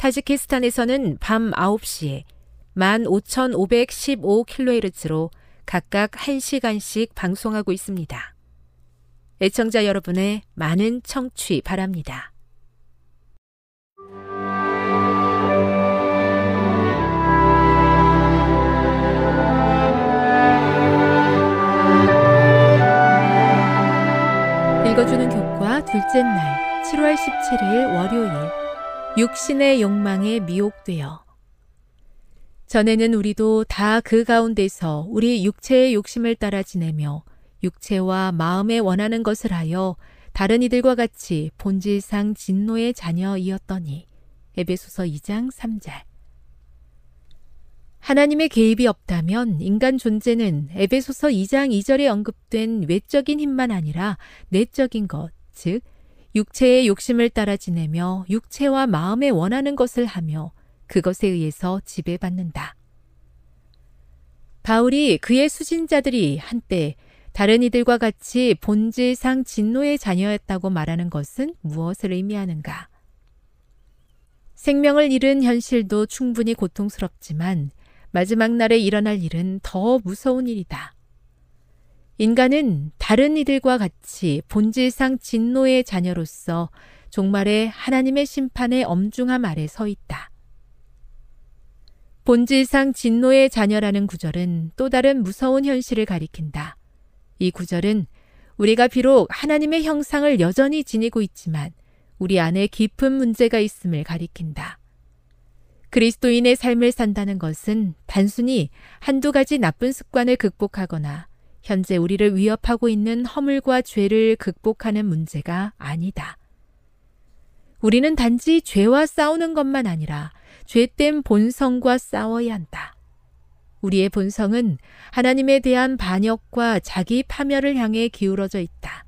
타지키스탄에서는 밤 9시에 15,515kHz로 각각 1시간씩 방송하고 있습니다. 애청자 여러분의 많은 청취 바랍니다. 읽어주는 교과 둘째 날 7월 17일 월요일 육신의 욕망에 미혹되어. 전에는 우리도 다 그 가운데서 우리 육체의 욕심을 따라 지내며 육체와 마음에 원하는 것을 하여 다른 이들과 같이 본질상 진노의 자녀이었더니 에베소서 2장 3절. 하나님의 개입이 없다면 인간 존재는 에베소서 2장 2절에 언급된 외적인 힘만 아니라 내적인 것, 즉 육체의 욕심을 따라 지내며 육체와 마음에 원하는 것을 하며 그것에 의해서 지배받는다. 바울이 그의 수신자들이 한때 다른 이들과 같이 본질상 진노의 자녀였다고 말하는 것은 무엇을 의미하는가? 생명을 잃은 현실도 충분히 고통스럽지만 마지막 날에 일어날 일은 더 무서운 일이다. 인간은 다른 이들과 같이 본질상 진노의 자녀로서 종말에 하나님의 심판의 엄중함 아래 서 있다. 본질상 진노의 자녀라는 구절은 또 다른 무서운 현실을 가리킨다. 이 구절은 우리가 비록 하나님의 형상을 여전히 지니고 있지만 우리 안에 깊은 문제가 있음을 가리킨다. 그리스도인의 삶을 산다는 것은 단순히 한두 가지 나쁜 습관을 극복하거나 현재 우리를 위협하고 있는 허물과 죄를 극복하는 문제가 아니다. 우리는 단지 죄와 싸우는 것만 아니라 죄된 본성과 싸워야 한다. 우리의 본성은 하나님에 대한 반역과 자기 파멸을 향해 기울어져 있다.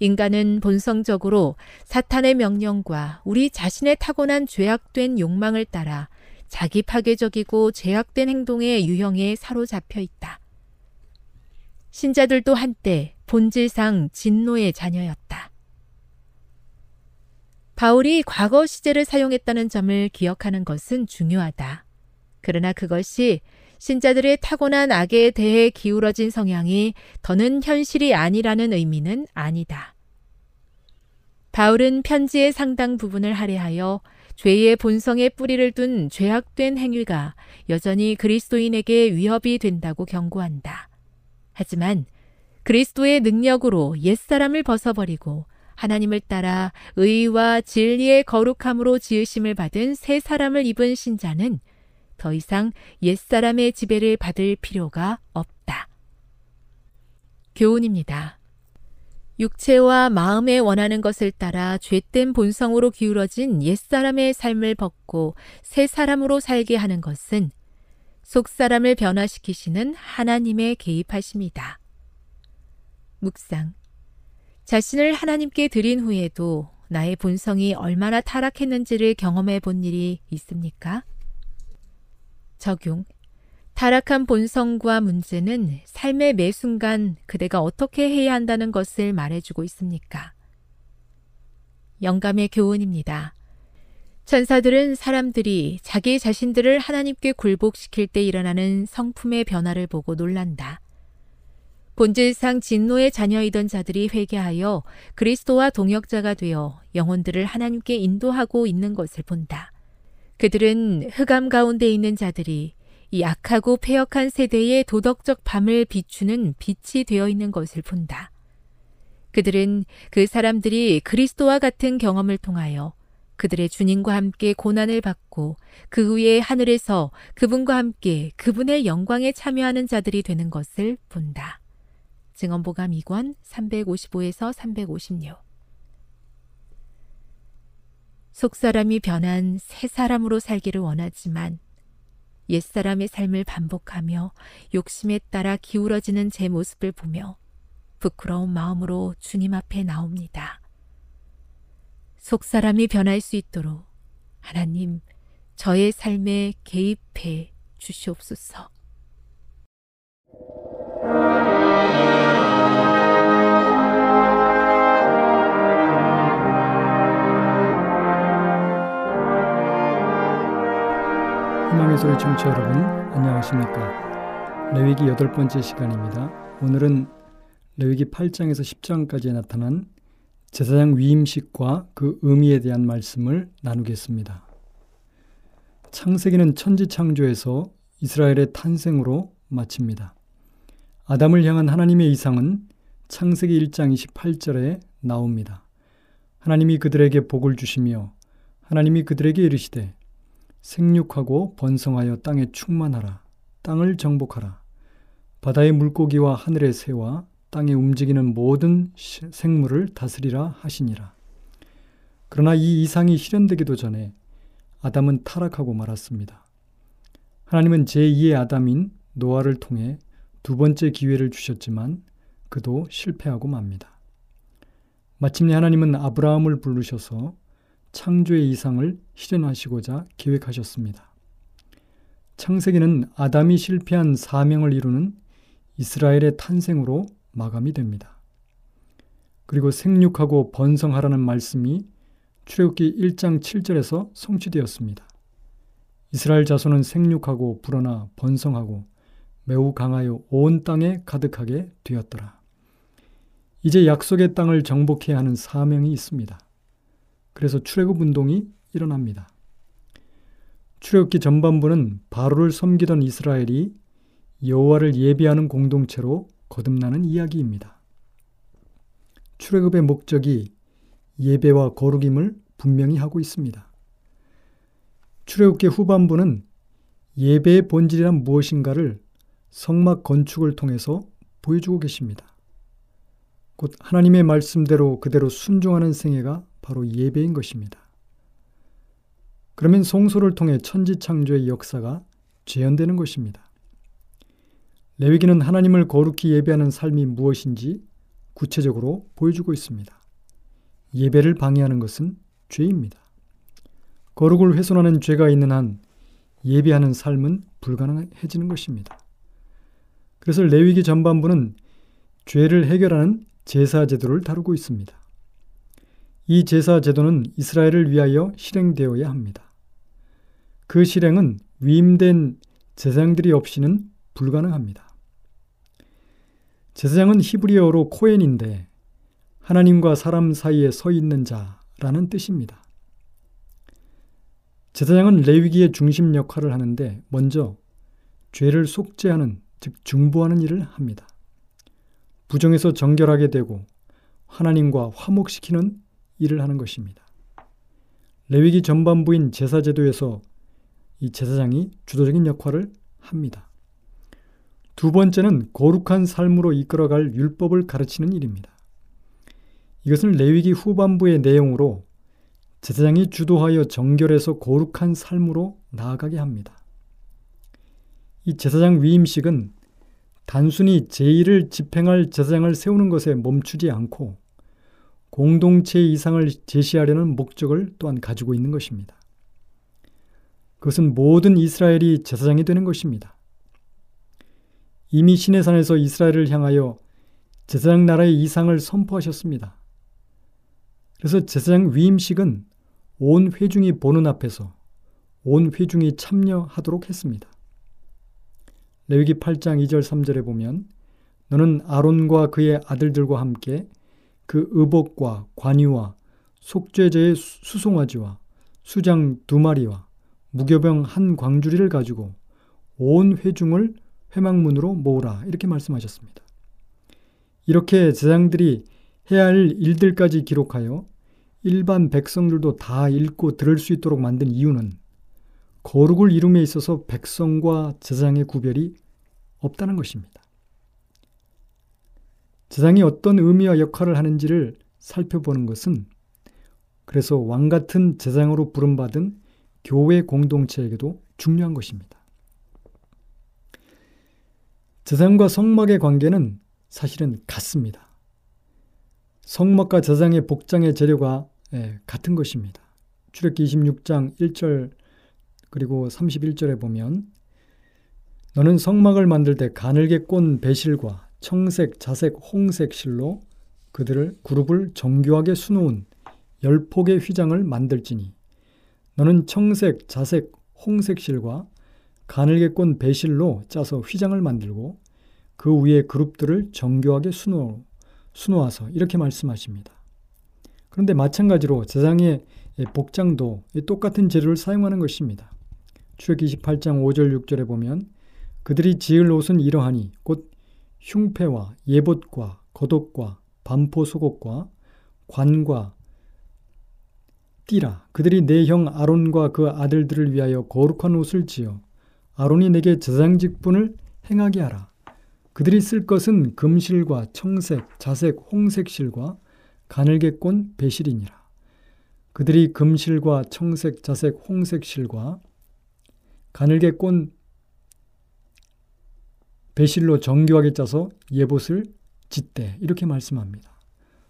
인간은 본성적으로 사탄의 명령과 우리 자신의 타고난 죄악된 욕망을 따라 자기 파괴적이고 죄악된 행동의 유형에 사로잡혀 있다. 신자들도 한때 본질상 진노의 자녀였다. 바울이 과거 시제를 사용했다는 점을 기억하는 것은 중요하다. 그러나 그것이 신자들의 타고난 악에 대해 기울어진 성향이 더는 현실이 아니라는 의미는 아니다. 바울은 편지의 상당 부분을 할애하여 죄의 본성에 뿌리를 둔 죄악된 행위가 여전히 그리스도인에게 위협이 된다고 경고한다. 하지만 그리스도의 능력으로 옛사람을 벗어버리고 하나님을 따라 의와 진리의 거룩함으로 지으심을 받은 새 사람을 입은 신자는 더 이상 옛사람의 지배를 받을 필요가 없다. 교훈입니다. 육체와 마음에 원하는 것을 따라 죄된 본성으로 기울어진 옛사람의 삶을 벗고 새 사람으로 살게 하는 것은 속 사람을 변화시키시는 하나님의 개입하십니다. 묵상. 자신을 하나님께 드린 후에도 나의 본성이 얼마나 타락했는지를 경험해 본 일이 있습니까? 적용. 타락한 본성과 문제는 삶의 매 순간 그대가 어떻게 해야 한다는 것을 말해주고 있습니까? 영감의 교훈입니다. 천사들은 사람들이 자기 자신들을 하나님께 굴복시킬 때 일어나는 성품의 변화를 보고 놀란다. 본질상 진노의 자녀이던 자들이 회개하여 그리스도와 동역자가 되어 영혼들을 하나님께 인도하고 있는 것을 본다. 그들은 흑암 가운데 있는 자들이 이 악하고 폐역한 세대의 도덕적 밤을 비추는 빛이 되어 있는 것을 본다. 그들은 그 사람들이 그리스도와 같은 경험을 통하여 그들의 주님과 함께 고난을 받고 그 후에 하늘에서 그분과 함께 그분의 영광에 참여하는 자들이 되는 것을 본다. 증언보감 2권 355에서 356 속사람이 변한 새 사람으로 살기를 원하지만 옛사람의 삶을 반복하며 욕심에 따라 기울어지는 제 모습을 보며 부끄러운 마음으로 주님 앞에 나옵니다. 속사람이 변할 수 있도록 하나님 저의 삶에 개입해 주시옵소서. 희망의 소리 청취자 여러분 안녕하십니까 레위기 여덟 번째 시간입니다 오늘은 레위기 8장에서 10장까지 나타난 제사장 위임식과 그 의미에 대한 말씀을 나누겠습니다 창세기는 천지창조에서 이스라엘의 탄생으로 마칩니다 아담을 향한 하나님의 이상은 창세기 1장 28절에 나옵니다 하나님이 그들에게 복을 주시며 하나님이 그들에게 이르시되 생육하고 번성하여 땅에 충만하라. 땅을 정복하라. 바다의 물고기와 하늘의 새와 땅에 움직이는 모든 생물을 다스리라 하시니라. 그러나 이 이상이 실현되기도 전에 아담은 타락하고 말았습니다. 하나님은 제2의 아담인 노아를 통해 두 번째 기회를 주셨지만 그도 실패하고 맙니다. 마침내 하나님은 아브라함을 부르셔서 창조의 이상을 실현하시고자 계획하셨습니다. 창세기는 아담이 실패한 사명을 이루는 이스라엘의 탄생으로 마감이 됩니다. 그리고 생육하고 번성하라는 말씀이 출애굽기 1장 7절에서 성취되었습니다. 이스라엘 자손은 생육하고 불어나 번성하고 매우 강하여 온 땅에 가득하게 되었더라. 이제 약속의 땅을 정복해야 하는 사명이 있습니다. 그래서 출애굽 운동이 일어납니다. 출애굽기 전반부는 바로를 섬기던 이스라엘이 여호와를 예배하는 공동체로 거듭나는 이야기입니다. 출애굽의 목적이 예배와 거룩임을 분명히 하고 있습니다. 출애굽기 후반부는 예배의 본질이란 무엇인가를 성막 건축을 통해서 보여주고 계십니다. 곧 하나님의 말씀대로 그대로 순종하는 생애가 바로 예배인 것입니다. 그러면 성소를 통해 천지 창조의 역사가 재현되는 것입니다. 레위기는 하나님을 거룩히 예배하는 삶이 무엇인지 구체적으로 보여주고 있습니다. 예배를 방해하는 것은 죄입니다. 거룩을 훼손하는 죄가 있는 한 예배하는 삶은 불가능해지는 것입니다. 그래서 레위기 전반부는 죄를 해결하는 제사 제도를 다루고 있습니다. 이 제사 제도는 이스라엘을 위하여 실행되어야 합니다. 그 실행은 위임된 제사장들이 없이는 불가능합니다. 제사장은 히브리어로 코엔인데 하나님과 사람 사이에 서 있는 자라는 뜻입니다. 제사장은 레위기의 중심 역할을 하는데 먼저 죄를 속죄하는 즉 중보하는 일을 합니다. 부정에서 정결하게 되고 하나님과 화목시키는 일을 하는 것입니다. 레위기 전반부인 제사제도에서 이 제사장이 주도적인 역할을 합니다. 두 번째는 거룩한 삶으로 이끌어갈 율법을 가르치는 일입니다. 이것은 레위기 후반부의 내용으로 제사장이 주도하여 정결해서 거룩한 삶으로 나아가게 합니다. 이 제사장 위임식은 단순히 제의를 집행할 제사장을 세우는 것에 멈추지 않고 공동체의 이상을 제시하려는 목적을 또한 가지고 있는 것입니다. 그것은 모든 이스라엘이 제사장이 되는 것입니다. 이미 시내산에서 이스라엘을 향하여 제사장 나라의 이상을 선포하셨습니다. 그래서 제사장 위임식은 온 회중이 보는 앞에서 온 회중이 참여하도록 했습니다. 레위기 8장 2절 3절에 보면 너는 아론과 그의 아들들과 함께 그 의복과 관유와 속죄제의 수송아지와 수장 두 마리와 무교병 한 광주리를 가지고 온 회중을 회막문으로 모으라 이렇게 말씀하셨습니다. 이렇게 제장들이 해야 할 일들까지 기록하여 일반 백성들도 다 읽고 들을 수 있도록 만든 이유는 거룩을 이룸에 있어서 백성과 제장의 구별이 없다는 것입니다. 제장이 어떤 의미와 역할을 하는지를 살펴보는 것은 그래서 왕 같은 제장으로 부름받은 교회 공동체에게도 중요한 것입니다. 제장과 성막의 관계는 사실은 같습니다. 성막과 제장의 복장의 재료가 예, 같은 것입니다. 출애기 26장 1절 그리고 31절에 보면 너는 성막을 만들 때 가늘게 꼰 배실과 청색, 자색, 홍색 실로 그들을 그룹을 정교하게 수놓은 열 폭의 휘장을 만들지니 너는 청색, 자색, 홍색 실과 가늘게 꼰 배실로 짜서 휘장을 만들고 그 위에 그룹들을 정교하게 수놓, 수놓아서 이렇게 말씀하십니다. 그런데 마찬가지로 제장의 복장도 똑같은 재료를 사용하는 것입니다. 출애기 28장 5절 6절에 보면 그들이 지을 옷은 이러하니 곧 흉패와 예봇과 겉옷과 반포 속옷과 관과 띠라 그들이 내 형 아론과 그 아들들을 위하여 거룩한 옷을 지어 아론이 내게 제장 직분을 행하게 하라. 그들이 쓸 것은 금실과 청색, 자색, 홍색 실과 가늘게 꼰 배실이니라. 그들이 금실과 청색, 자색, 홍색 실과 가늘게 꼰 배실로 정교하게 짜서 예봇을 짓대 이렇게 말씀합니다.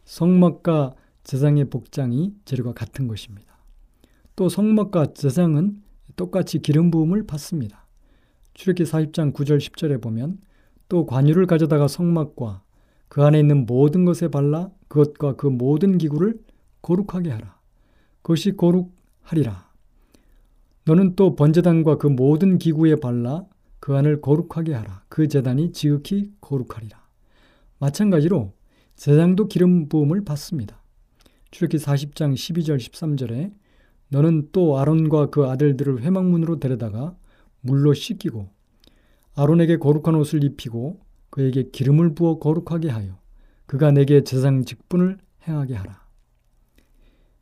성막과 제장의 복장이 재료가 같은 것입니다. 또 성막과 제장은 똑같이 기름 부음을 받습니다. 출애기 40장 9절 10절에 보면 또 관유를 가져다가 성막과 그 안에 있는 모든 것에 발라 그것과 그 모든 기구를 거룩하게 하라. 그것이 거룩하리라. 너는 또 번제단과 그 모든 기구에 발라 그 안을 거룩하게 하라. 그 재단이 지극히 거룩하리라. 마찬가지로 제장도 기름 부음을 받습니다. 출애기 40장 12절 13절에 너는 또 아론과 그 아들들을 회막문으로 데려다가 물로 씻기고 아론에게 거룩한 옷을 입히고 그에게 기름을 부어 거룩하게 하여 그가 내게 제상 직분을 행하게 하라.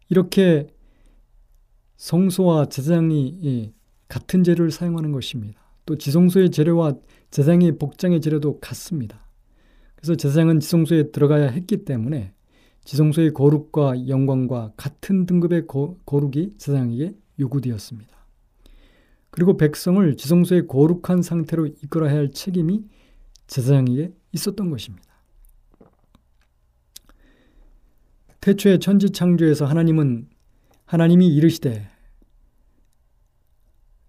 이렇게 성소와 제장이 같은 재료를 사용하는 것입니다. 또 지성소의 재료와 제장의 복장의 재료도 같습니다. 그래서 제장은 지성소에 들어가야 했기 때문에 지성소의 거룩과 영광과 같은 등급의 거, 룩이 제장에게 요구되었습니다. 그리고 백성을 지성소의 거룩한 상태로 이끌어야 할 책임이 제사장에게 있었던 것입니다. 태초의 천지 창조에서 하나님은 하나님이 이르시되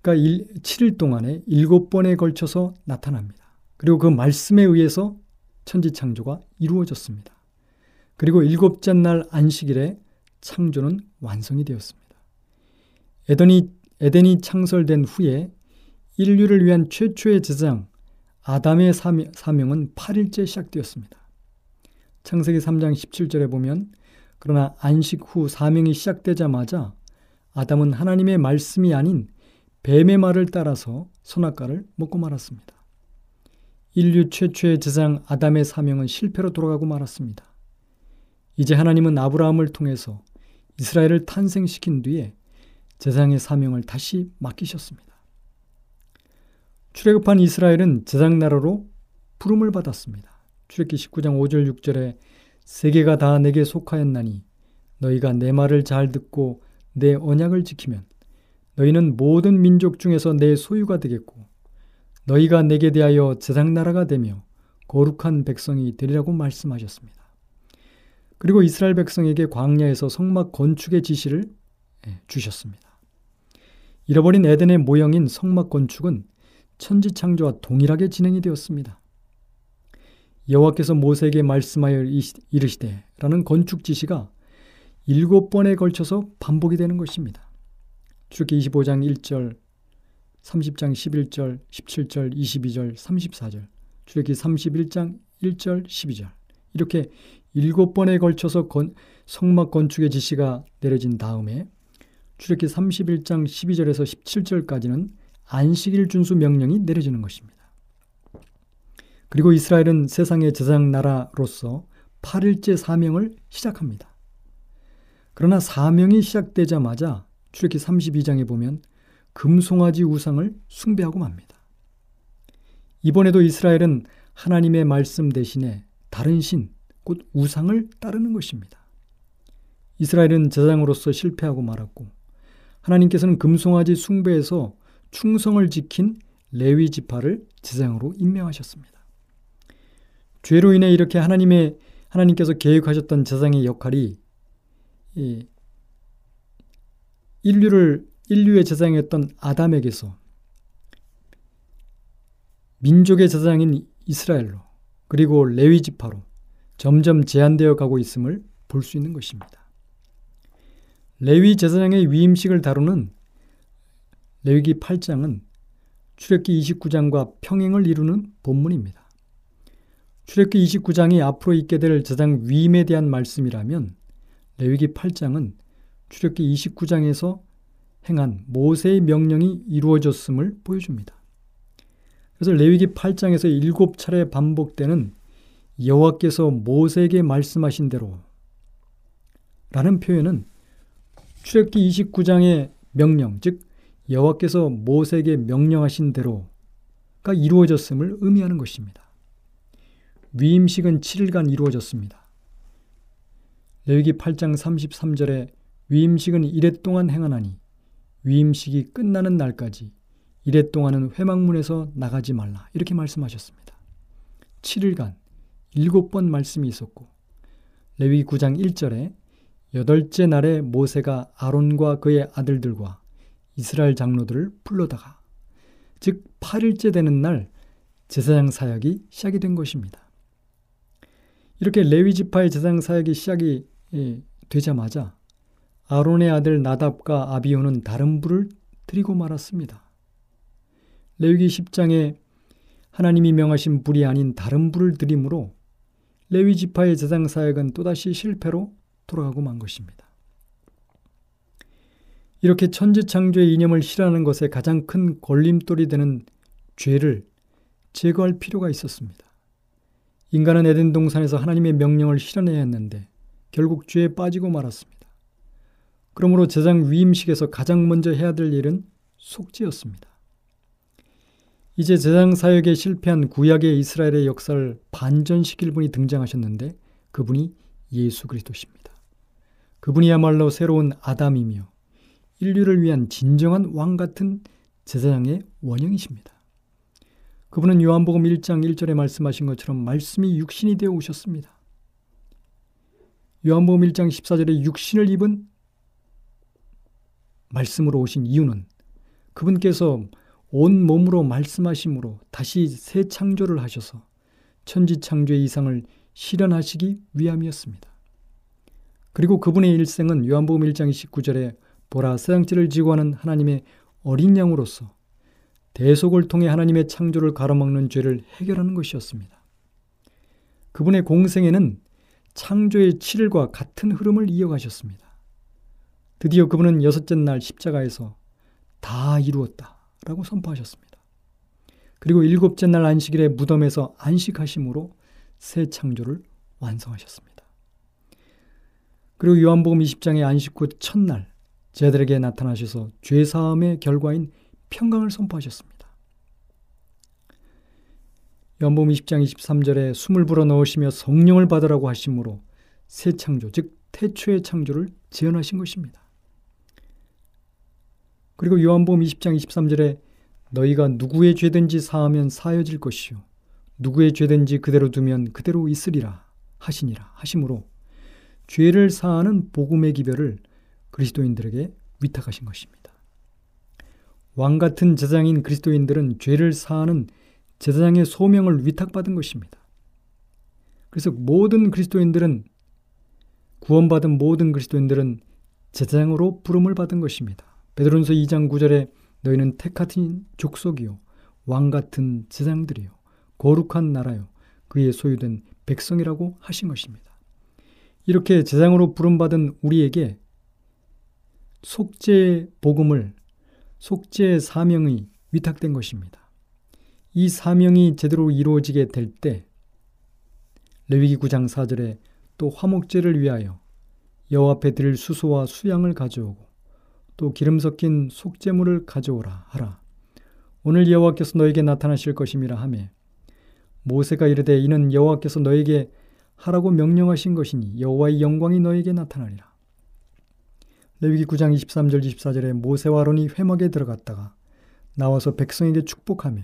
그러니까 7일 동안에 7번에 걸쳐서 나타납니다. 그리고 그 말씀에 의해서 천지 창조가 이루어졌습니다. 그리고 일곱째 날 안식일에 창조는 완성이 되었습니다. 에덴이, 에덴이 창설된 후에 인류를 위한 최초의 제장 아담의 사명은 8일째 시작되었습니다. 창세기 3장 17절에 보면 그러나 안식 후 사명이 시작되자마자 아담은 하나님의 말씀이 아닌 뱀의 말을 따라서 선악과를 먹고 말았습니다. 인류 최초의 제장 아담의 사명은 실패로 돌아가고 말았습니다. 이제 하나님은 아브라함을 통해서 이스라엘을 탄생시킨 뒤에 제장의 사명을 다시 맡기셨습니다. 출애굽한 이스라엘은 제장 나라로 부름을 받았습니다. 출애굽기 19장 5절 6절에 세계가 다 내게 속하였나니 너희가 내 말을 잘 듣고 내 언약을 지키면 너희는 모든 민족 중에서 내 소유가 되겠고 너희가 내게 대하여 제장 나라가 되며 거룩한 백성이 되리라고 말씀하셨습니다. 그리고 이스라엘 백성에게 광야에서 성막 건축의 지시를 예, 주셨습니다. 잃어버린 에덴의 모형인 성막 건축은 천지 창조와 동일하게 진행이 되었습니다. 여호와께서 모세에게 말씀하여 이르시되 라는 건축 지시가 일곱 번에 걸쳐서 반복이 되는 것입니다. 출애기 25장 1절, 30장 11절, 17절, 22절, 34절, 출애기 31장 1절, 12절 이렇게 일곱 번에 걸쳐서 건, 성막 건축의 지시가 내려진 다음에 출애기 31장 12절에서 17절까지는 안식일 준수 명령이 내려지는 것입니다. 그리고 이스라엘은 세상의 제상 나라로서 8일째 사명을 시작합니다. 그러나 사명이 시작되자마자 출애기 32장에 보면 금송아지 우상을 숭배하고 맙니다. 이번에도 이스라엘은 하나님의 말씀 대신에 다른 신, 곧 우상을 따르는 것입니다. 이스라엘은 제장으로서 실패하고 말았고 하나님께서는 금송아지 숭배에서 충성을 지킨 레위 지파를 제장으로 임명하셨습니다. 죄로 인해 이렇게 하나님의 하나님께서 계획하셨던 제장의 역할이 인류를 인류의 제장이었던 아담에게서 민족의 제장인 이스라엘로 그리고 레위 지파로 점점 제한되어 가고 있음을 볼 수 있는 것입니다. 레위 제사장의 위임식을 다루는 레위기 8장은 출애기 29장과 평행을 이루는 본문입니다. 출애기 29장이 앞으로 있게 될 제사장 위임에 대한 말씀이라면 레위기 8장은 출애기 29장에서 행한 모세의 명령이 이루어졌음을 보여줍니다. 그래서 레위기 8장에서 일곱 차례 반복되는 여호와께서 모세에게 말씀하신 대로 라는 표현은 출애굽기 29장의 명령, 즉 여호와께서 모세에게 명령하신 대로가 이루어졌음을 의미하는 것입니다. 위임식은 7일간 이루어졌습니다. 레위기 8장 33절에 위임식은 이래 동안 행하나니 위임식이 끝나는 날까지 이래 동안은 회막문에서 나가지 말라 이렇게 말씀하셨습니다. 7일간 일곱 번 말씀이 있었고 레위 9장 1절에 여덟째 날에 모세가 아론과 그의 아들들과 이스라엘 장로들을 불러다가 즉 8일째 되는 날 제사장 사역이 시작이 된 것입니다. 이렇게 레위 지파의 제사장 사역이 시작이 예, 되자마자 아론의 아들 나답과 아비오는 다른 불을 드리고 말았습니다. 레위기 10장에 하나님이 명하신 불이 아닌 다른 불을 드림으로 레위 지파의 제상 사역은 또다시 실패로 돌아가고 만 것입니다. 이렇게 천지창조의 이념을 실현하는 것에 가장 큰 걸림돌이 되는 죄를 제거할 필요가 있었습니다. 인간은 에덴 동산에서 하나님의 명령을 실현해야 했는데 결국 죄에 빠지고 말았습니다. 그러므로 제장 위임식에서 가장 먼저 해야 될 일은 속죄였습니다. 이제 제장 사역에 실패한 구약의 이스라엘의 역사를 반전시킬 분이 등장하셨는데 그분이 예수 그리스도십니다. 그분이야말로 새로운 아담이며 인류를 위한 진정한 왕 같은 제사장의 원형이십니다. 그분은 요한복음 1장 1절에 말씀하신 것처럼 말씀이 육신이 되어 오셨습니다. 요한복음 1장 14절에 육신을 입은 말씀으로 오신 이유는 그분께서 온 몸으로 말씀하심으로 다시 새 창조를 하셔서 천지 창조의 이상을 실현하시기 위함이었습니다. 그리고 그분의 일생은 요한복음 1장 19절에 보라 세상지를 지고 하는 하나님의 어린 양으로서 대속을 통해 하나님의 창조를 가로막는 죄를 해결하는 것이었습니다. 그분의 공생에는 창조의 7일과 같은 흐름을 이어가셨습니다. 드디어 그분은 여섯째 날 십자가에서 다 이루었다. 라고 선포하셨습니다. 그리고 일곱째 날 안식일에 무덤에서 안식하심으로 새 창조를 완성하셨습니다. 그리고 요한복음 20장의 안식 후 첫날 제 제들에게 나타나셔서 죄 사함의 결과인 평강을 선포하셨습니다. 요한복음 20장 23절에 숨을 불어 넣으시며 성령을 받으라고 하심으로 새 창조, 즉 태초의 창조를 재현하신 것입니다. 그리고 요한복음 20장 23절에 너희가 누구의 죄든지 사하면 사여질 것이요 누구의 죄든지 그대로 두면 그대로 있으리라 하시니라 하심으로 죄를 사하는 복음의 기별을 그리스도인들에게 위탁하신 것입니다. 왕 같은 제사장인 그리스도인들은 죄를 사하는 제사장의 소명을 위탁받은 것입니다. 그래서 모든 그리스도인들은 구원받은 모든 그리스도인들은 제사장으로 부름을 받은 것입니다. 베드로전서 2장 9절에 너희는 택하신 족속이요 왕 같은 제사장들이요 거룩한 나라요 그의 소유된 백성이라고 하신 것입니다. 이렇게 제사장으로 부름받은 우리에게 속죄 복음을 속죄 사명이 위탁된 것입니다. 이 사명이 제대로 이루어지게 될 때 레위기 9장 4절에 또 화목제를 위하여 여호와 앞에 드릴 수소와 수양을 가져오고 또 기름 섞인 속죄물을 가져오라 하라. 오늘 여호와께서 너에게 나타나실 것임이라 하매 모세가 이르되 이는 여호와께서 너에게 하라고 명령하신 것이니 여호와의 영광이 너에게 나타나리라. 레위기 9장 23절 24절에 모세와 아론이 회막에 들어갔다가 나와서 백성에게 축복하며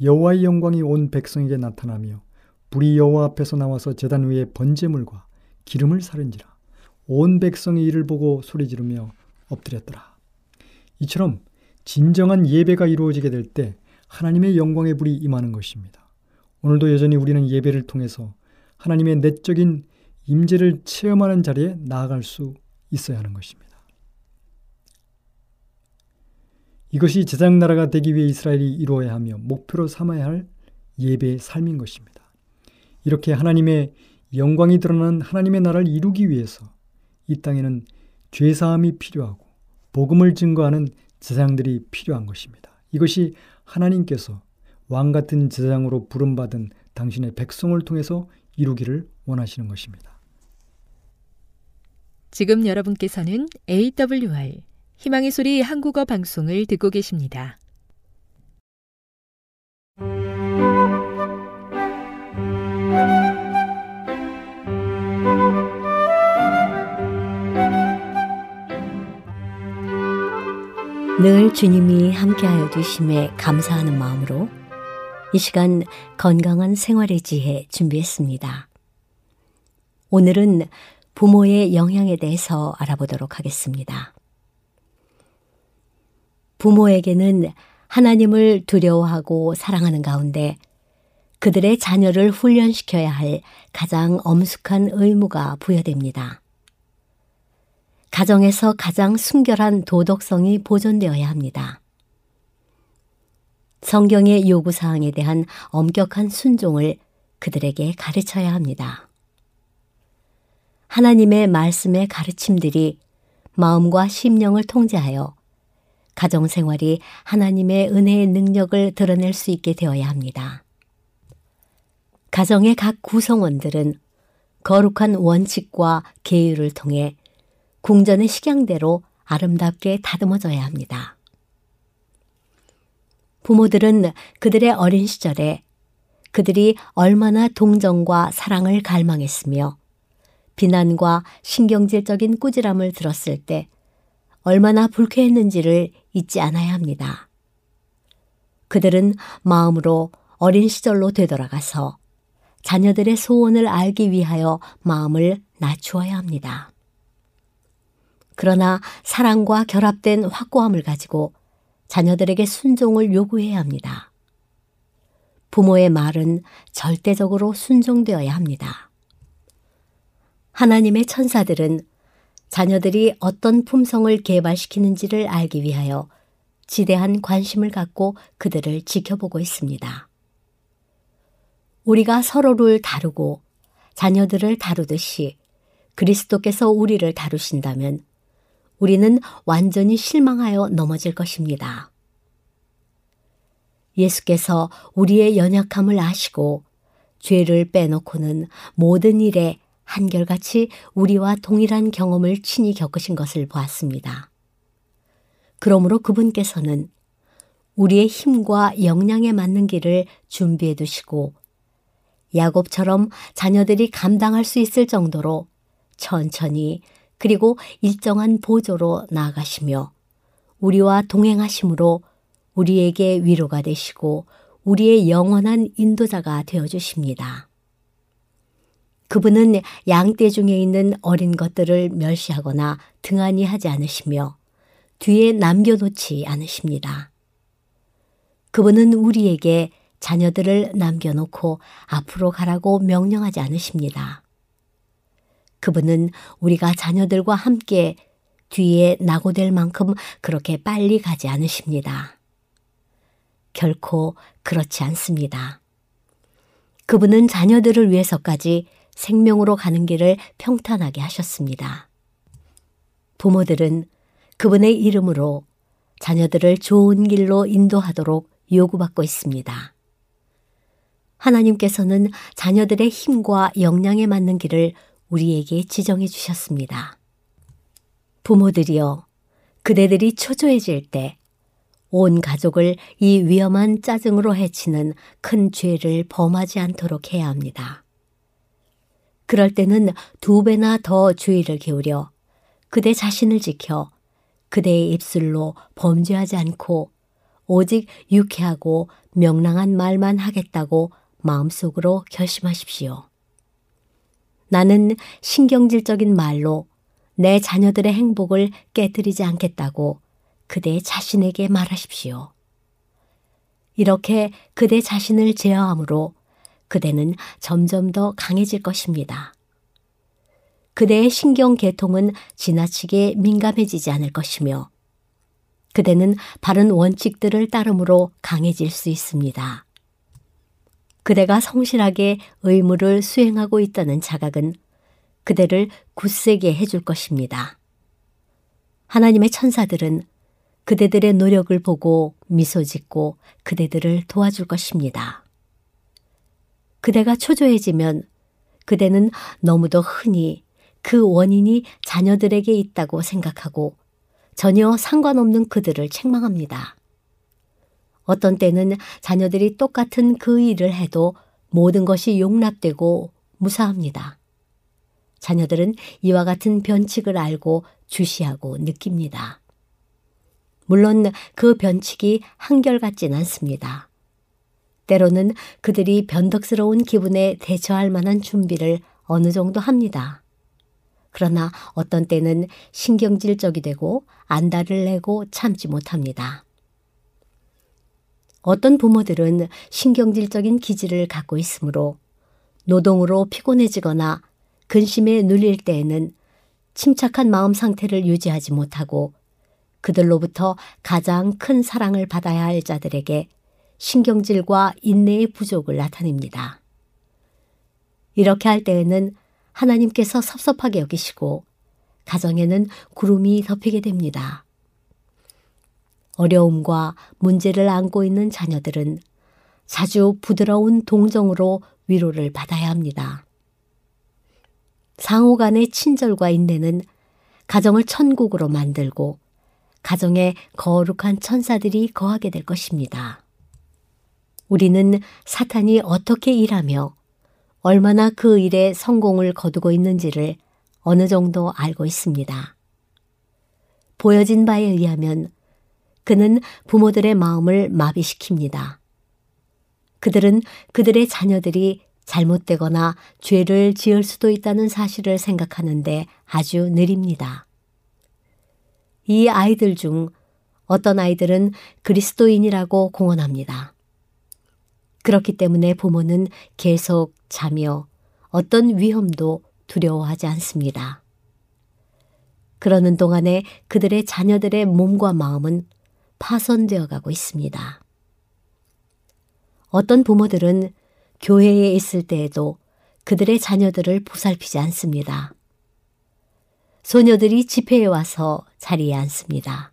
여호와의 영광이 온 백성에게 나타나며 불이 여호와 앞에서 나와서 제단 위에 번제물과 기름을 사른지라 온 백성이 이를 보고 소리 지르며 엎드렸더라. 이처럼 진정한 예배가 이루어지게 될 때 하나님의 영광의 불이 임하는 것입니다. 오늘도 여전히 우리는 예배를 통해서 하나님의 내적인 임재를 체험하는 자리에 나아갈 수 있어야 하는 것입니다. 이것이 제장 나라가 되기 위해 이스라엘이 이루어야 하며 목표로 삼아야 할 예배의 삶인 것입니다. 이렇게 하나님의 영광이 드러나는 하나님의 나라를 이루기 위해서 이 땅에는 죄 사함이 필요하고 복음을 증거하는 제사장들이 필요한 것입니다. 이것이 하나님께서 왕 같은 제사장으로 부름받은 당신의 백성을 통해서 이루기를 원하시는 것입니다. 지금 여러분께서는 AWR 희망의 소리 한국어 방송을 듣고 계십니다. 늘 주님이 함께하여 주심에 감사하는 마음으로 이 시간 건강한 생활의 지혜 준비했습니다. 오늘은 부모의 영향에 대해서 알아보도록 하겠습니다. 부모에게는 하나님을 두려워하고 사랑하는 가운데 그들의 자녀를 훈련시켜야 할 가장 엄숙한 의무가 부여됩니다. 가정에서 가장 순결한 도덕성이 보존되어야 합니다. 성경의 요구사항에 대한 엄격한 순종을 그들에게 가르쳐야 합니다. 하나님의 말씀의 가르침들이 마음과 심령을 통제하여 가정생활이 하나님의 은혜의 능력을 드러낼 수 있게 되어야 합니다. 가정의 각 구성원들은 거룩한 원칙과 계율을 통해 궁전의 식양대로 아름답게 다듬어져야 합니다. 부모들은 그들의 어린 시절에 그들이 얼마나 동정과 사랑을 갈망했으며 비난과 신경질적인 꾸지람을 들었을 때 얼마나 불쾌했는지를 잊지 않아야 합니다. 그들은 마음으로 어린 시절로 되돌아가서 자녀들의 소원을 알기 위하여 마음을 낮추어야 합니다. 그러나 사랑과 결합된 확고함을 가지고 자녀들에게 순종을 요구해야 합니다. 부모의 말은 절대적으로 순종되어야 합니다. 하나님의 천사들은 자녀들이 어떤 품성을 개발시키는지를 알기 위하여 지대한 관심을 갖고 그들을 지켜보고 있습니다. 우리가 서로를 다루고 자녀들을 다루듯이 그리스도께서 우리를 다루신다면 우리는 완전히 실망하여 넘어질 것입니다. 예수께서 우리의 연약함을 아시고 죄를 빼놓고는 모든 일에 한결같이 우리와 동일한 경험을 친히 겪으신 것을 보았습니다. 그러므로 그분께서는 우리의 힘과 역량에 맞는 길을 준비해 두시고 야곱처럼 자녀들이 감당할 수 있을 정도로 천천히 그리고 일정한 보조로 나아가시며 우리와 동행하심으로 우리에게 위로가 되시고 우리의 영원한 인도자가 되어 주십니다. 그분은 양떼 중에 있는 어린 것들을 멸시하거나 등한히 하지 않으시며 뒤에 남겨놓지 않으십니다. 그분은 우리에게 자녀들을 남겨놓고 앞으로 가라고 명령하지 않으십니다. 그분은 우리가 자녀들과 함께 뒤에 낙오될 만큼 그렇게 빨리 가지 않으십니다. 결코 그렇지 않습니다. 그분은 자녀들을 위해서까지 생명으로 가는 길을 평탄하게 하셨습니다. 부모들은 그분의 이름으로 자녀들을 좋은 길로 인도하도록 요구받고 있습니다. 하나님께서는 자녀들의 힘과 역량에 맞는 길을 우리에게 지정해 주셨습니다. 부모들이여, 그대들이 초조해질 때 온 가족을 이 위험한 짜증으로 해치는 큰 죄를 범하지 않도록 해야 합니다. 그럴 때는 두 배나 더 주의를 기울여 그대 자신을 지켜 그대의 입술로 범죄하지 않고 오직 유쾌하고 명랑한 말만 하겠다고 마음속으로 결심하십시오. 나는 신경질적인 말로 내 자녀들의 행복을 깨뜨리지 않겠다고 그대 자신에게 말하십시오. 이렇게 그대 자신을 제어함으로 그대는 점점 더 강해질 것입니다. 그대의 신경 계통은 지나치게 민감해지지 않을 것이며 그대는 바른 원칙들을 따름으로 강해질 수 있습니다. 그대가 성실하게 의무를 수행하고 있다는 자각은 그대를 굳세게 해줄 것입니다. 하나님의 천사들은 그대들의 노력을 보고 미소 짓고 그대들을 도와줄 것입니다. 그대가 초조해지면 그대는 너무도 흔히 그 원인이 자녀들에게 있다고 생각하고 전혀 상관없는 그들을 책망합니다. 어떤 때는 자녀들이 똑같은 그 일을 해도 모든 것이 용납되고 무사합니다. 자녀들은 이와 같은 변칙을 알고 주시하고 느낍니다. 물론 그 변칙이 한결같진 않습니다. 때로는 그들이 변덕스러운 기분에 대처할 만한 준비를 어느 정도 합니다. 그러나 어떤 때는 신경질적이 되고 안달을 내고 참지 못합니다. 어떤 부모들은 신경질적인 기질을 갖고 있으므로 노동으로 피곤해지거나 근심에 눌릴 때에는 침착한 마음 상태를 유지하지 못하고 그들로부터 가장 큰 사랑을 받아야 할 자들에게 신경질과 인내의 부족을 나타냅니다. 이렇게 할 때에는 하나님께서 섭섭하게 여기시고 가정에는 구름이 덮이게 됩니다. 어려움과 문제를 안고 있는 자녀들은 자주 부드러운 동정으로 위로를 받아야 합니다. 상호 간의 친절과 인내는 가정을 천국으로 만들고 가정에 거룩한 천사들이 거하게 될 것입니다. 우리는 사탄이 어떻게 일하며 얼마나 그 일에 성공을 거두고 있는지를 어느 정도 알고 있습니다. 보여진 바에 의하면 그는 부모들의 마음을 마비시킵니다. 그들은 그들의 자녀들이 잘못되거나 죄를 지을 수도 있다는 사실을 생각하는데 아주 느립니다. 이 아이들 중 어떤 아이들은 그리스도인이라고 공언합니다. 그렇기 때문에 부모는 계속 자며 어떤 위험도 두려워하지 않습니다. 그러는 동안에 그들의 자녀들의 몸과 마음은 파손되어 가고 있습니다. 어떤 부모들은 교회에 있을 때에도 그들의 자녀들을 보살피지 않습니다. 소녀들이 집회에 와서 자리에 앉습니다.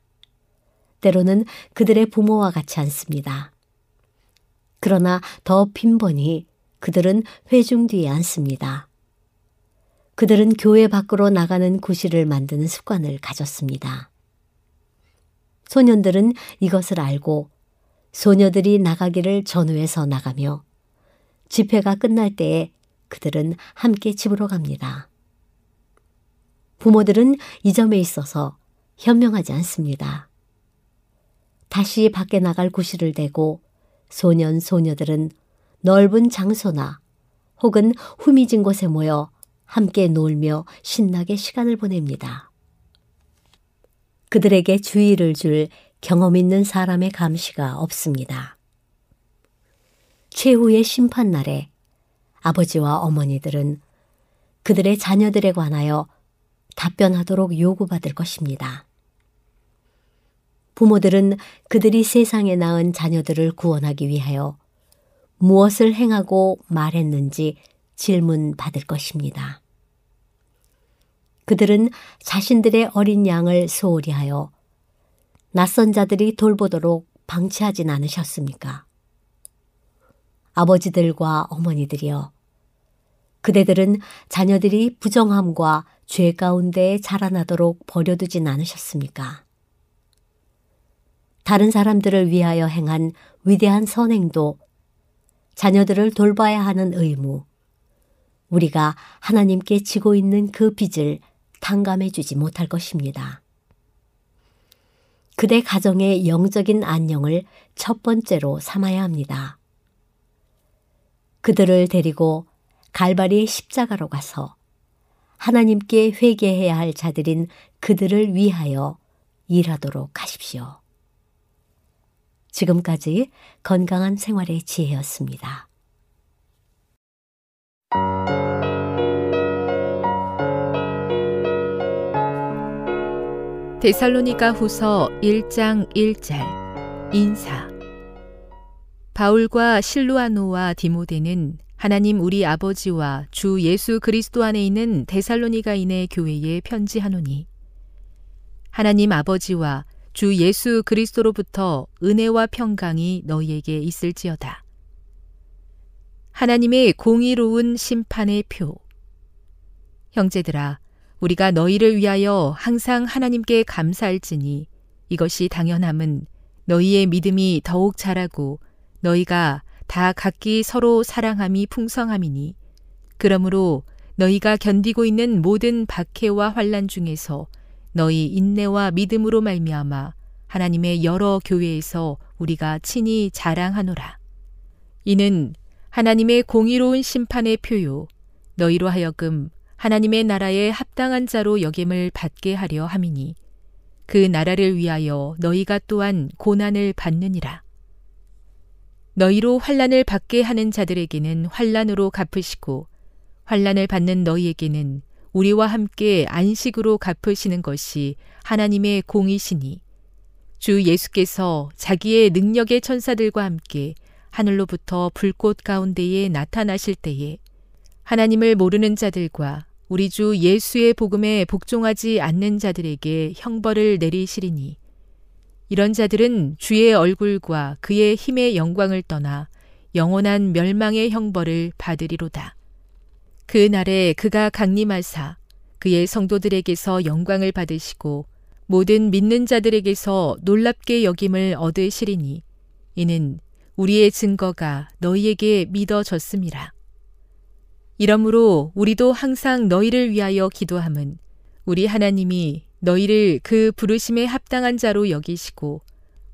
때로는 그들의 부모와 같이 앉습니다. 그러나 더 빈번히 그들은 회중 뒤에 앉습니다. 그들은 교회 밖으로 나가는 구실을 만드는 습관을 가졌습니다. 소년들은 이것을 알고 소녀들이 나가기를 전후해서 나가며 집회가 끝날 때에 그들은 함께 집으로 갑니다. 부모들은 이 점에 있어서 현명하지 않습니다. 다시 밖에 나갈 구실을 대고 소년, 소녀들은 넓은 장소나 혹은 후미진 곳에 모여 함께 놀며 신나게 시간을 보냅니다. 그들에게 주의를 줄 경험 있는 사람의 감시가 없습니다. 최후의 심판날에 아버지와 어머니들은 그들의 자녀들에 관하여 답변하도록 요구받을 것입니다. 부모들은 그들이 세상에 낳은 자녀들을 구원하기 위하여 무엇을 행하고 말했는지 질문 받을 것입니다. 그들은 자신들의 어린 양을 소홀히 하여 낯선 자들이 돌보도록 방치하진 않으셨습니까? 아버지들과 어머니들이여. 그대들은 자녀들이 부정함과 죄 가운데 자라나도록 버려두진 않으셨습니까? 다른 사람들을 위하여 행한 위대한 선행도 자녀들을 돌봐야 하는 의무, 우리가 하나님께 지고 있는 그 빚을 탕감해 주지 못할 것입니다. 그대 가정의 영적인 안녕을 첫 번째로 삼아야 합니다. 그들을 데리고 갈바리의 십자가로 가서 하나님께 회개해야 할 자들인 그들을 위하여 일하도록 하십시오. 지금까지 건강한 생활의 지혜였습니다. 데살로니가 후서 1장 1절 인사 바울과 실루아노와 디모데는 하나님 우리 아버지와 주 예수 그리스도 안에 있는 데살로니가인의 교회에 편지하노니 하나님 아버지와 주 예수 그리스도로부터 은혜와 평강이 너희에게 있을지어다. 하나님의 공의로운 심판의 표 형제들아 우리가 너희를 위하여 항상 하나님께 감사할지니 이것이 당연함은 너희의 믿음이 더욱 자라고 너희가 다 각기 서로 사랑함이 풍성함이니 그러므로 너희가 견디고 있는 모든 박해와 환란 중에서 너희 인내와 믿음으로 말미암아 하나님의 여러 교회에서 우리가 친히 자랑하노라. 이는 하나님의 공의로운 심판의 표요 너희로 하여금 하나님의 나라에 합당한 자로 여김을 받게 하려 함이니 그 나라를 위하여 너희가 또한 고난을 받느니라. 너희로 환란을 받게 하는 자들에게는 환란으로 갚으시고 환란을 받는 너희에게는 우리와 함께 안식으로 갚으시는 것이 하나님의 공이시니 주 예수께서 자기의 능력의 천사들과 함께 하늘로부터 불꽃 가운데에 나타나실 때에 하나님을 모르는 자들과 우리 주 예수의 복음에 복종하지 않는 자들에게 형벌을 내리시리니 이런 자들은 주의 얼굴과 그의 힘의 영광을 떠나 영원한 멸망의 형벌을 받으리로다. 그 날에 그가 강림하사 그의 성도들에게서 영광을 받으시고 모든 믿는 자들에게서 놀랍게 여김을 얻으시리니 이는 우리의 증거가 너희에게 믿어졌습니다. 이러므로 우리도 항상 너희를 위하여 기도함은 우리 하나님이 너희를 그 부르심에 합당한 자로 여기시고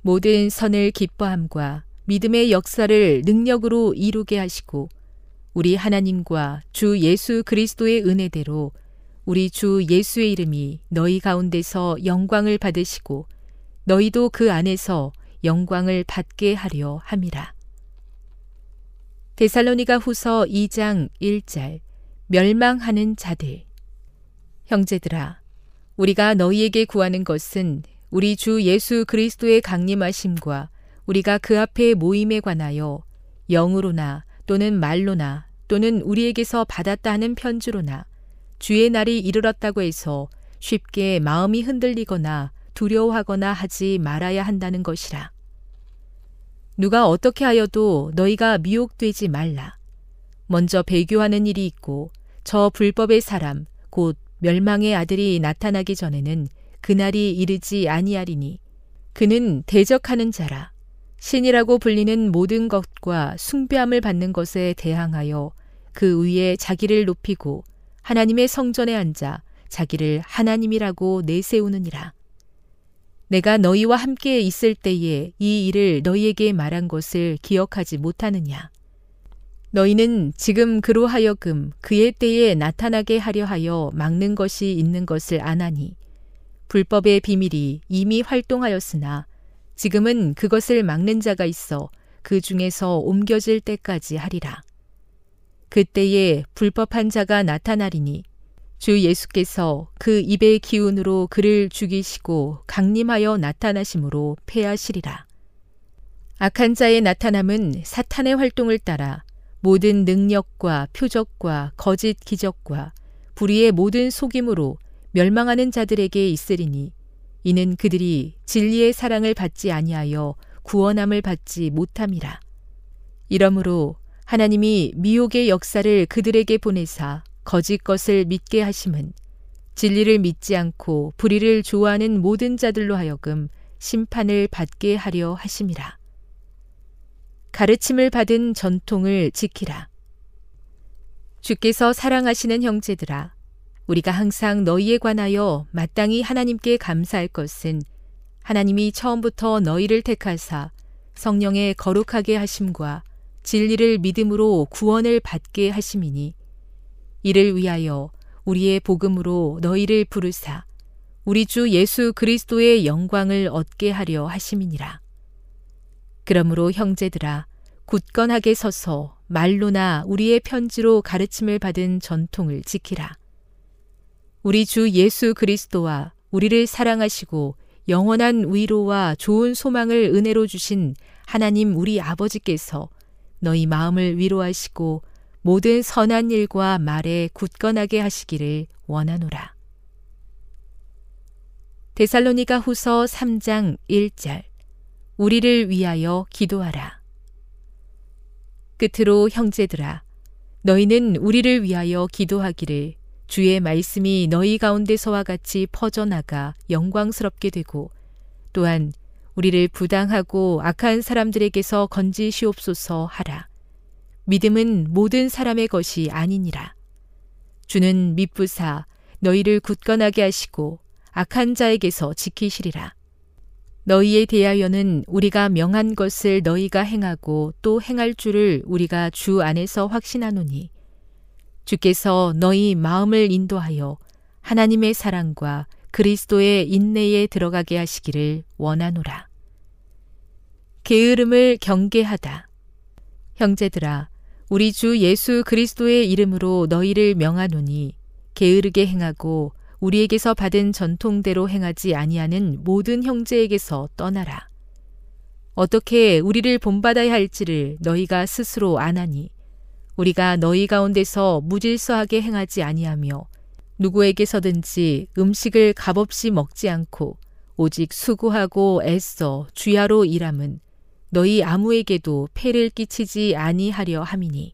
모든 선을 기뻐함과 믿음의 역사를 능력으로 이루게 하시고 우리 하나님과 주 예수 그리스도의 은혜대로 우리 주 예수의 이름이 너희 가운데서 영광을 받으시고 너희도 그 안에서 영광을 받게 하려 함이라. 데살로니가 후서 2장 1절 멸망하는 자들 형제들아 우리가 너희에게 구하는 것은 우리 주 예수 그리스도의 강림하심과 우리가 그 앞에 모임에 관하여 영으로나 또는 말로나 또는 우리에게서 받았다 하는 편지로나 주의 날이 이르렀다고 해서 쉽게 마음이 흔들리거나 두려워하거나 하지 말아야 한다는 것이라. 누가 어떻게 하여도 너희가 미혹되지 말라. 먼저 배교하는 일이 있고 저 불법의 사람 곧 멸망의 아들이 나타나기 전에는 그날이 이르지 아니하리니 그는 대적하는 자라 신이라고 불리는 모든 것과 숭배함을 받는 것에 대항하여 그 위에 자기를 높이고 하나님의 성전에 앉아 자기를 하나님이라고 내세우느니라. 내가 너희와 함께 있을 때에 이 일을 너희에게 말한 것을 기억하지 못하느냐. 너희는 지금 그로 하여금 그의 때에 나타나게 하려 하여 막는 것이 있는 것을 아나니 불법의 비밀이 이미 활동하였으나 지금은 그것을 막는 자가 있어 그 중에서 옮겨질 때까지 하리라. 그때에 불법한 자가 나타나리니 주 예수께서 그 입의 기운으로 그를 죽이시고 강림하여 나타나심으로 패하시리라. 악한 자의 나타남은 사탄의 활동을 따라 모든 능력과 표적과 거짓 기적과 불의의 모든 속임으로 멸망하는 자들에게 있으리니 이는 그들이 진리의 사랑을 받지 아니하여 구원함을 받지 못함이라. 이러므로 하나님이 미혹의 역사를 그들에게 보내사 거짓 것을 믿게 하심은 진리를 믿지 않고 불의를 좋아하는 모든 자들로 하여금 심판을 받게 하려 하심이라. 가르침을 받은 전통을 지키라. 주께서 사랑하시는 형제들아, 우리가 항상 너희에 관하여 마땅히 하나님께 감사할 것은 하나님이 처음부터 너희를 택하사 성령의 거룩하게 하심과 진리를 믿음으로 구원을 받게 하심이니 이를 위하여 우리의 복음으로 너희를 부르사 우리 주 예수 그리스도의 영광을 얻게 하려 하심이니라. 그러므로 형제들아 굳건하게 서서 말로나 우리의 편지로 가르침을 받은 전통을 지키라. 우리 주 예수 그리스도와 우리를 사랑하시고 영원한 위로와 좋은 소망을 은혜로 주신 하나님 우리 아버지께서 너희 마음을 위로하시고 모든 선한 일과 말에 굳건하게 하시기를 원하노라. 데살로니가 후서 3장 1절 우리를 위하여 기도하라. 끝으로 형제들아 너희는 우리를 위하여 기도하기를 주의 말씀이 너희 가운데서와 같이 퍼져나가 영광스럽게 되고 또한 우리를 부당하고 악한 사람들에게서 건지시옵소서 하라. 믿음은 모든 사람의 것이 아니니라. 주는 미쁘사 너희를 굳건하게 하시고 악한 자에게서 지키시리라. 너희에 대하여는 우리가 명한 것을 너희가 행하고 또 행할 줄을 우리가 주 안에서 확신하노니 주께서 너희 마음을 인도하여 하나님의 사랑과 그리스도의 인내에 들어가게 하시기를 원하노라. 게으름을 경계하다. 형제들아, 우리 주 예수 그리스도의 이름으로 너희를 명하노니 게으르게 행하고 우리에게서 받은 전통대로 행하지 아니하는 모든 형제에게서 떠나라. 어떻게 우리를 본받아야 할지를 너희가 스스로 아나니 우리가 너희 가운데서 무질서하게 행하지 아니하며 누구에게서든지 음식을 값없이 먹지 않고 오직 수고하고 애써 주야로 일함은 너희 아무에게도 폐를 끼치지 아니하려 함이니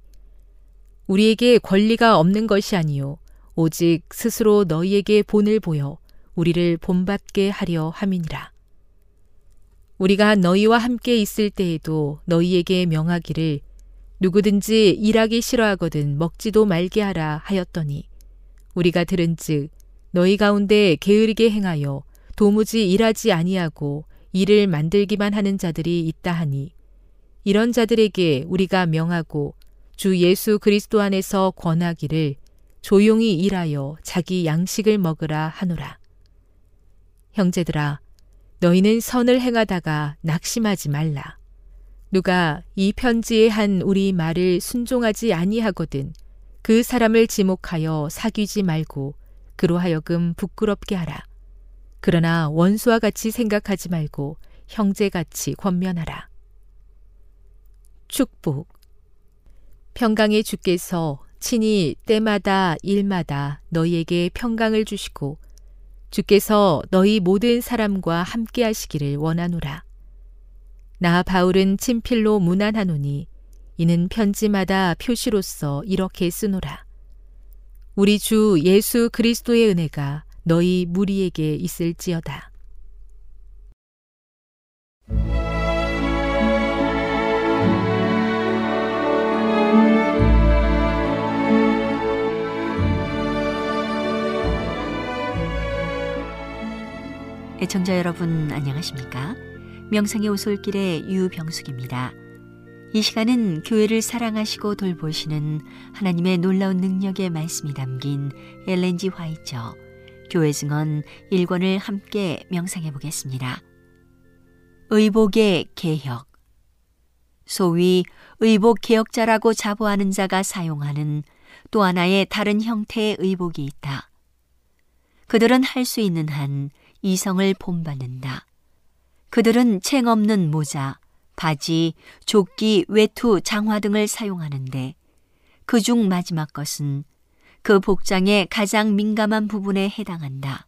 우리에게 권리가 없는 것이 아니요 오직 스스로 너희에게 본을 보여 우리를 본받게 하려 함이니라. 우리가 너희와 함께 있을 때에도 너희에게 명하기를 누구든지 일하기 싫어하거든 먹지도 말게 하라 하였더니 우리가 들은즉 너희 가운데 게으르게 행하여 도무지 일하지 아니하고 일을 만들기만 하는 자들이 있다 하니 이런 자들에게 우리가 명하고 주 예수 그리스도 안에서 권하기를 조용히 일하여 자기 양식을 먹으라 하노라. 형제들아, 너희는 선을 행하다가 낙심하지 말라. 누가 이 편지에 한 우리 말을 순종하지 아니하거든 그 사람을 지목하여 사귀지 말고 그로 하여금 부끄럽게 하라. 그러나 원수와 같이 생각하지 말고 형제같이 권면하라. 축복 평강의 주께서 친히 때마다 일마다 너희에게 평강을 주시고 주께서 너희 모든 사람과 함께 하시기를 원하노라. 나 바울은 친필로 문안하노니 이는 편지마다 표시로서 이렇게 쓰노라. 우리 주 예수 그리스도의 은혜가 너희 무리에게 있을지어다. 애청자 여러분 안녕하십니까? 명상의 오솔길의 유병숙입니다. 이 시간은 교회를 사랑하시고 돌보시는 하나님의 놀라운 능력의 말씀이 담긴 엘렌지 화이처 교회 증언 1권을 함께 명상해 보겠습니다. 의복의 개혁 소위 의복 개혁자라고 자부하는 자가 사용하는 또 하나의 다른 형태의 의복이 있다. 그들은 할 수 있는 한 이성을 본받는다. 그들은 챙 없는 모자, 바지, 조끼, 외투, 장화 등을 사용하는데 그 중 마지막 것은 그 복장의 가장 민감한 부분에 해당한다.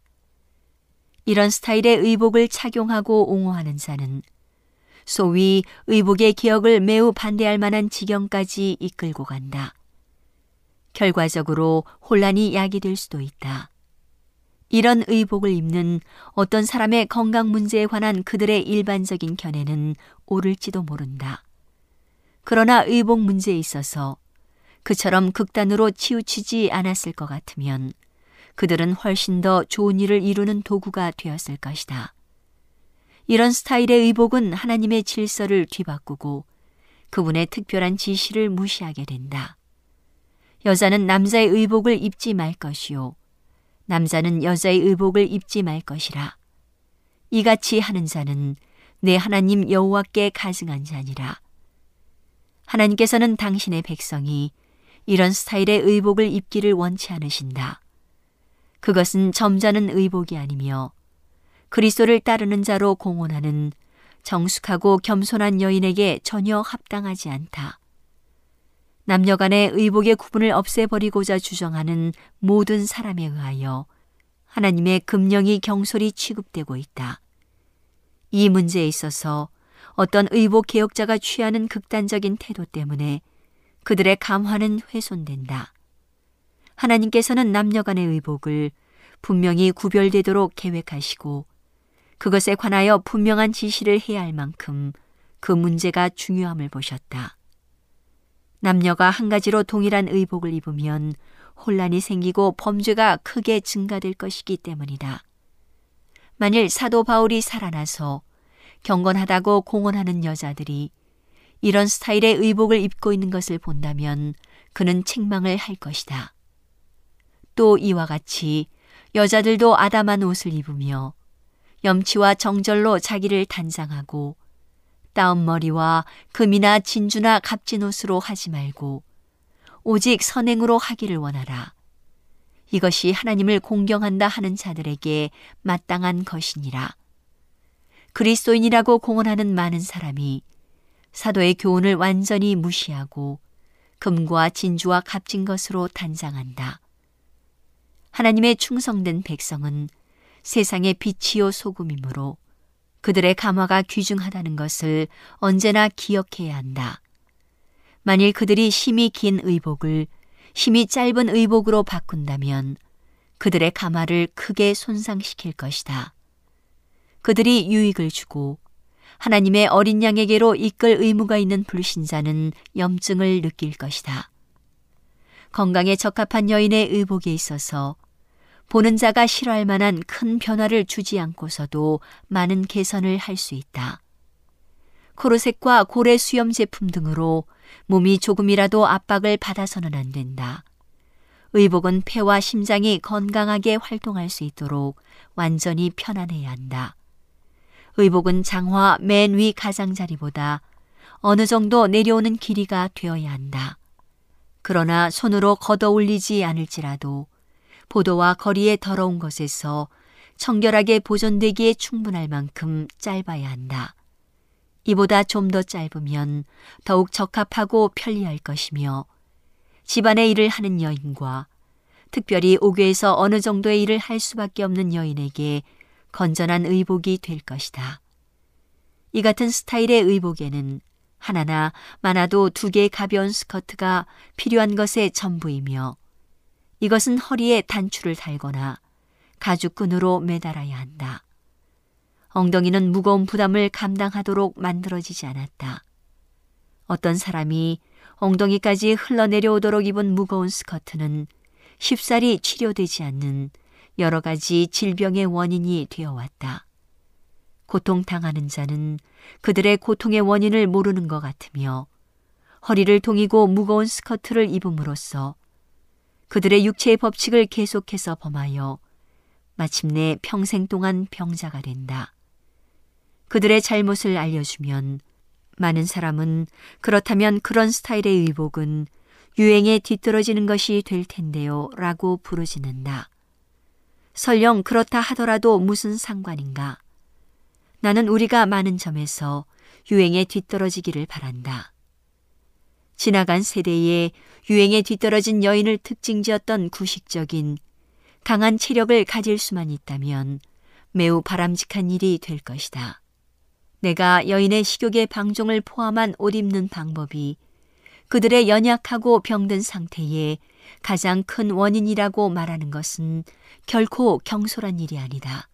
이런 스타일의 의복을 착용하고 옹호하는 자는 소위 의복의 개혁을 매우 반대할 만한 지경까지 이끌고 간다. 결과적으로 혼란이 야기될 수도 있다. 이런 의복을 입는 어떤 사람의 건강 문제에 관한 그들의 일반적인 견해는 옳을지도 모른다. 그러나 의복 문제에 있어서 그처럼 극단으로 치우치지 않았을 것 같으면 그들은 훨씬 더 좋은 일을 이루는 도구가 되었을 것이다. 이런 스타일의 의복은 하나님의 질서를 뒤바꾸고 그분의 특별한 지시를 무시하게 된다. 여자는 남자의 의복을 입지 말 것이요. 남자는 여자의 의복을 입지 말 것이라. 이같이 하는 자는 내 하나님 여호와께 가증한 자니라. 하나님께서는 당신의 백성이 이런 스타일의 의복을 입기를 원치 않으신다. 그것은 점잖은 의복이 아니며 그리스도를 따르는 자로 공언하는 정숙하고 겸손한 여인에게 전혀 합당하지 않다. 남녀 간의 의복의 구분을 없애버리고자 주정하는 모든 사람에 의하여 하나님의 금령이 경솔히 취급되고 있다. 이 문제에 있어서 어떤 의복 개혁자가 취하는 극단적인 태도 때문에 그들의 감화는 훼손된다. 하나님께서는 남녀 간의 의복을 분명히 구별되도록 계획하시고 그것에 관하여 분명한 지시를 해야 할 만큼 그 문제가 중요함을 보셨다. 남녀가 한 가지로 동일한 의복을 입으면 혼란이 생기고 범죄가 크게 증가될 것이기 때문이다. 만일 사도 바울이 살아나서 경건하다고 공언하는 여자들이 이런 스타일의 의복을 입고 있는 것을 본다면 그는 책망을 할 것이다. 또 이와 같이 여자들도 아담한 옷을 입으며 염치와 정절로 자기를 단장하고 따은 머리와 금이나 진주나 값진 옷으로 하지 말고 오직 선행으로 하기를 원하라. 이것이 하나님을 공경한다 하는 자들에게 마땅한 것이니라. 그리스도인이라고 공언하는 많은 사람이 사도의 교훈을 완전히 무시하고 금과 진주와 값진 것으로 단장한다. 하나님의 충성된 백성은 세상의 빛이요 소금이므로 그들의 감화가 귀중하다는 것을 언제나 기억해야 한다. 만일 그들이 힘이 긴 의복을 힘이 짧은 의복으로 바꾼다면 그들의 감화를 크게 손상시킬 것이다. 그들이 유익을 주고 하나님의 어린 양에게로 이끌 의무가 있는 불신자는 염증을 느낄 것이다. 건강에 적합한 여인의 의복에 있어서 보는 자가 싫어할 만한 큰 변화를 주지 않고서도 많은 개선을 할 수 있다. 코르셋과 고래 수염 제품 등으로 몸이 조금이라도 압박을 받아서는 안 된다. 의복은 폐와 심장이 건강하게 활동할 수 있도록 완전히 편안해야 한다. 의복은 장화 맨 위 가장자리보다 어느 정도 내려오는 길이가 되어야 한다. 그러나 손으로 걷어 올리지 않을지라도 보도와 거리의 더러운 것에서 청결하게 보존되기에 충분할 만큼 짧아야 한다. 이보다 좀 더 짧으면 더욱 적합하고 편리할 것이며 집안의 일을 하는 여인과 특별히 옥외에서 어느 정도의 일을 할 수밖에 없는 여인에게 건전한 의복이 될 것이다. 이 같은 스타일의 의복에는 하나나 많아도 두 개의 가벼운 스커트가 필요한 것의 전부이며 이것은 허리에 단추를 달거나 가죽끈으로 매달아야 한다. 엉덩이는 무거운 부담을 감당하도록 만들어지지 않았다. 어떤 사람이 엉덩이까지 흘러내려오도록 입은 무거운 스커트는 쉽사리 치료되지 않는 여러 가지 질병의 원인이 되어 왔다. 고통당하는 자는 그들의 고통의 원인을 모르는 것 같으며 허리를 동이고 무거운 스커트를 입음으로써 그들의 육체의 법칙을 계속해서 범하여 마침내 평생 동안 병자가 된다. 그들의 잘못을 알려주면 많은 사람은 그렇다면 그런 스타일의 의복은 유행에 뒤떨어지는 것이 될 텐데요 라고 부르짖는다. 설령 그렇다 하더라도 무슨 상관인가? 나는 우리가 많은 점에서 유행에 뒤떨어지기를 바란다. 지나간 세대에 유행에 뒤떨어진 여인을 특징 지었던 구식적인 강한 체력을 가질 수만 있다면 매우 바람직한 일이 될 것이다. 내가 여인의 식욕의 방종을 포함한 옷 입는 방법이 그들의 연약하고 병든 상태에 가장 큰 원인이라고 말하는 것은 결코 경솔한 일이 아니다.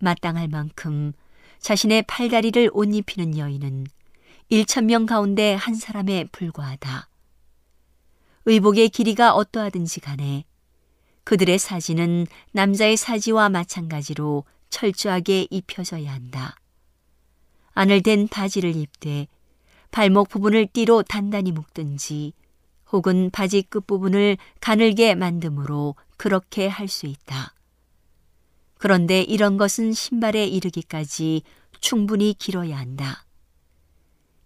마땅할 만큼 자신의 팔다리를 옷 입히는 여인은 1천 명 가운데 한 사람에 불과하다. 의복의 길이가 어떠하든지 간에 그들의 사지는 남자의 사지와 마찬가지로 철저하게 입혀져야 한다. 안을 댄 바지를 입되 발목 부분을 띠로 단단히 묶든지 혹은 바지 끝부분을 가늘게 만듦으로 그렇게 할 수 있다. 그런데 이런 것은 신발에 이르기까지 충분히 길어야 한다.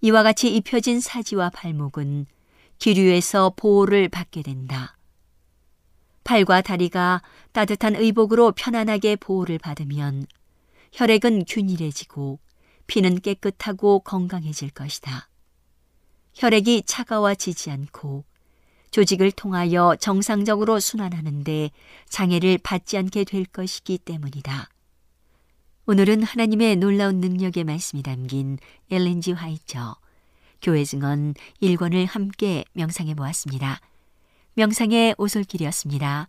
이와 같이 입혀진 사지와 발목은 기류에서 보호를 받게 된다. 팔과 다리가 따뜻한 의복으로 편안하게 보호를 받으면 혈액은 균일해지고 피는 깨끗하고 건강해질 것이다. 혈액이 차가워지지 않고 조직을 통하여 정상적으로 순환하는데 장애를 받지 않게 될 것이기 때문이다. 오늘은 하나님의 놀라운 능력의 말씀이 담긴 엘렌지 화이처 교회 증언 1권을 함께 명상해 보았습니다. 명상의 오솔길이었습니다.